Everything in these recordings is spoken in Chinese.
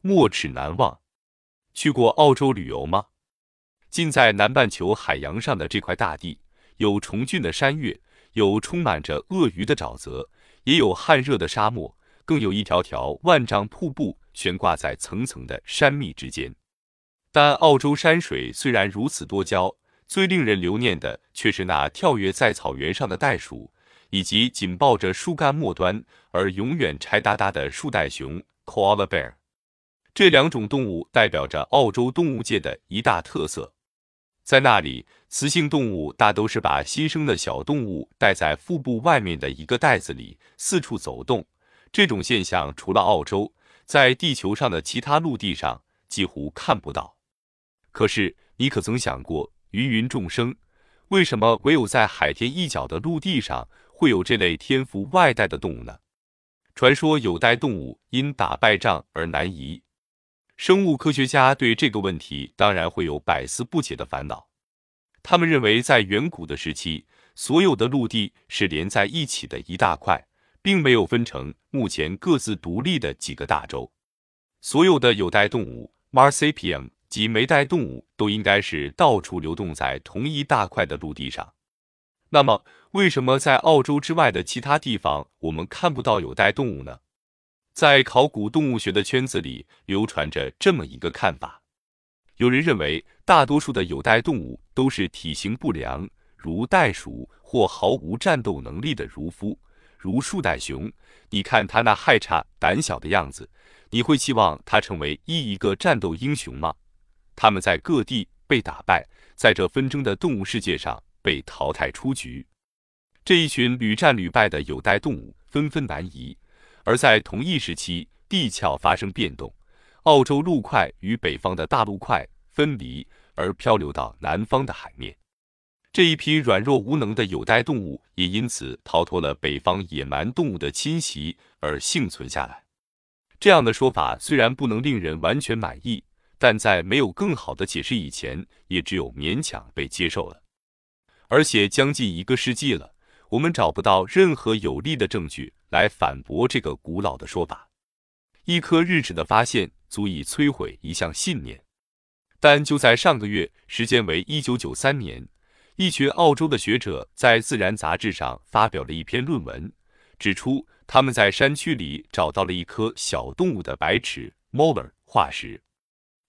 没齿难忘。去过澳洲旅游吗？近在南半球海洋上的这块大地，有崇峻的山岳，有充满着鳄鱼的沼泽，也有旱热的沙漠，更有一条条万丈瀑布悬挂在层层的山密之间。但澳洲山水虽然如此多娇，最令人留念的却是那跳跃在草原上的袋鼠，以及紧抱着树干末端而永远柴哒哒的树袋熊 （koala bear）。这两种动物代表着澳洲动物界的一大特色。在那里，雌性动物大都是把新生的小动物带在腹部外面的一个袋子里四处走动。这种现象除了澳洲，在地球上的其他陆地上几乎看不到。可是，你可曾想过，芸芸众生，为什么唯有在海天一角的陆地上会有这类天赋外带的动物呢？传说有袋动物因打败仗而南移。生物科学家对这个问题当然会有百思不解的烦恼。他们认为，在远古的时期，所有的陆地是连在一起的一大块，并没有分成目前各自独立的几个大洲。所有的有袋动物 （Marsupium） 及没袋动物都应该是到处流动在同一大块的陆地上。那么，为什么在澳洲之外的其他地方我们看不到有袋动物呢？在考古动物学的圈子里，流传着这么一个看法：有人认为，大多数的有袋动物都是体型不良，如袋鼠或毫无战斗能力的如夫，如树袋熊。你看它那害怕、胆小的样子，你会期望它成为一一个战斗英雄吗？他们在各地被打败，在这纷争的动物世界上被淘汰出局。这一群屡战屡败的有袋动物纷纷南移。而在同一时期，地壳发生变动，澳洲陆块与北方的大陆块分离，而漂流到南方的海面。这一批软弱无能的有袋动物也因此逃脱了北方野蛮动物的侵袭而幸存下来。这样的说法虽然不能令人完全满意，但在没有更好的解释以前，也只有勉强被接受了。而且将近一个世纪了，我们找不到任何有力的证据。来反驳这个古老的说法。一颗日脂的发现足以摧毁一项信念。但就在上个月，时间为一九九三年，一群澳洲的学者在《自然》杂志上发表了一篇论文，指出他们在山区里找到了一颗小动物的白齿 （molar） 化石。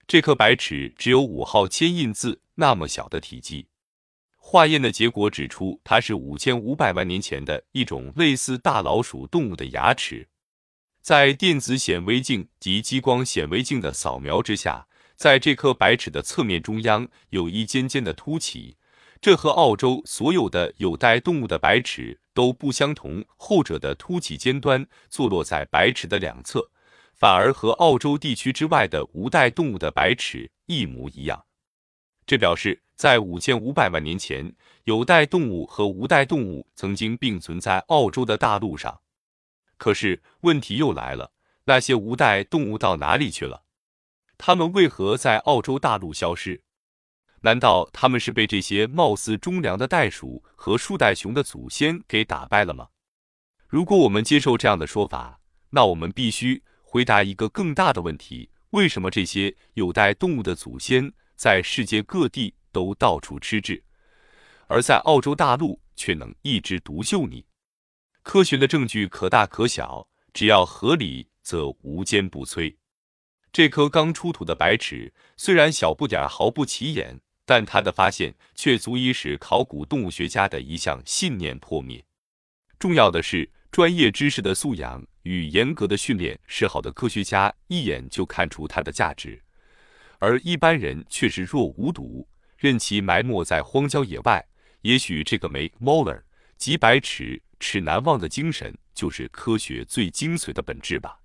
这颗白齿只有五号铅印字那么小的体积。化验的结果指出，它是五千五百万年前的一种类似大老鼠动物的牙齿。在电子显微镜及激光显微镜的扫描之下，在这颗白齿的侧面中央有一尖尖的凸起，这和澳洲所有的有袋动物的白齿都不相同。后者的凸起尖端坐落在白齿的两侧，反而和澳洲地区之外的无袋动物的白齿一模一样。这表示。在五千五百万年前，有袋动物和无袋动物曾经并存在澳洲的大陆上。可是问题又来了，那些无袋动物到哪里去了？它们为何在澳洲大陆消失？难道它们是被这些貌似忠良的袋鼠和树袋熊的祖先给打败了吗？如果我们接受这样的说法，那我们必须回答一个更大的问题：为什么这些有袋动物的祖先在世界各地？都到处吃滞，而在澳洲大陆却能一枝独秀呢？科学的证据可大可小，只要合理，则无坚不摧。这颗刚出土的白齿虽然小不点，毫不起眼，但它的发现却足以使考古动物学家的一项信念破灭。重要的是，专业知识的素养与严格的训练，使好的科学家一眼就看出它的价值，而一般人却是若无睹。任其埋没在荒郊野外，也许这个没 molar 及百尺尺难忘的精神，就是科学最精髓的本质吧。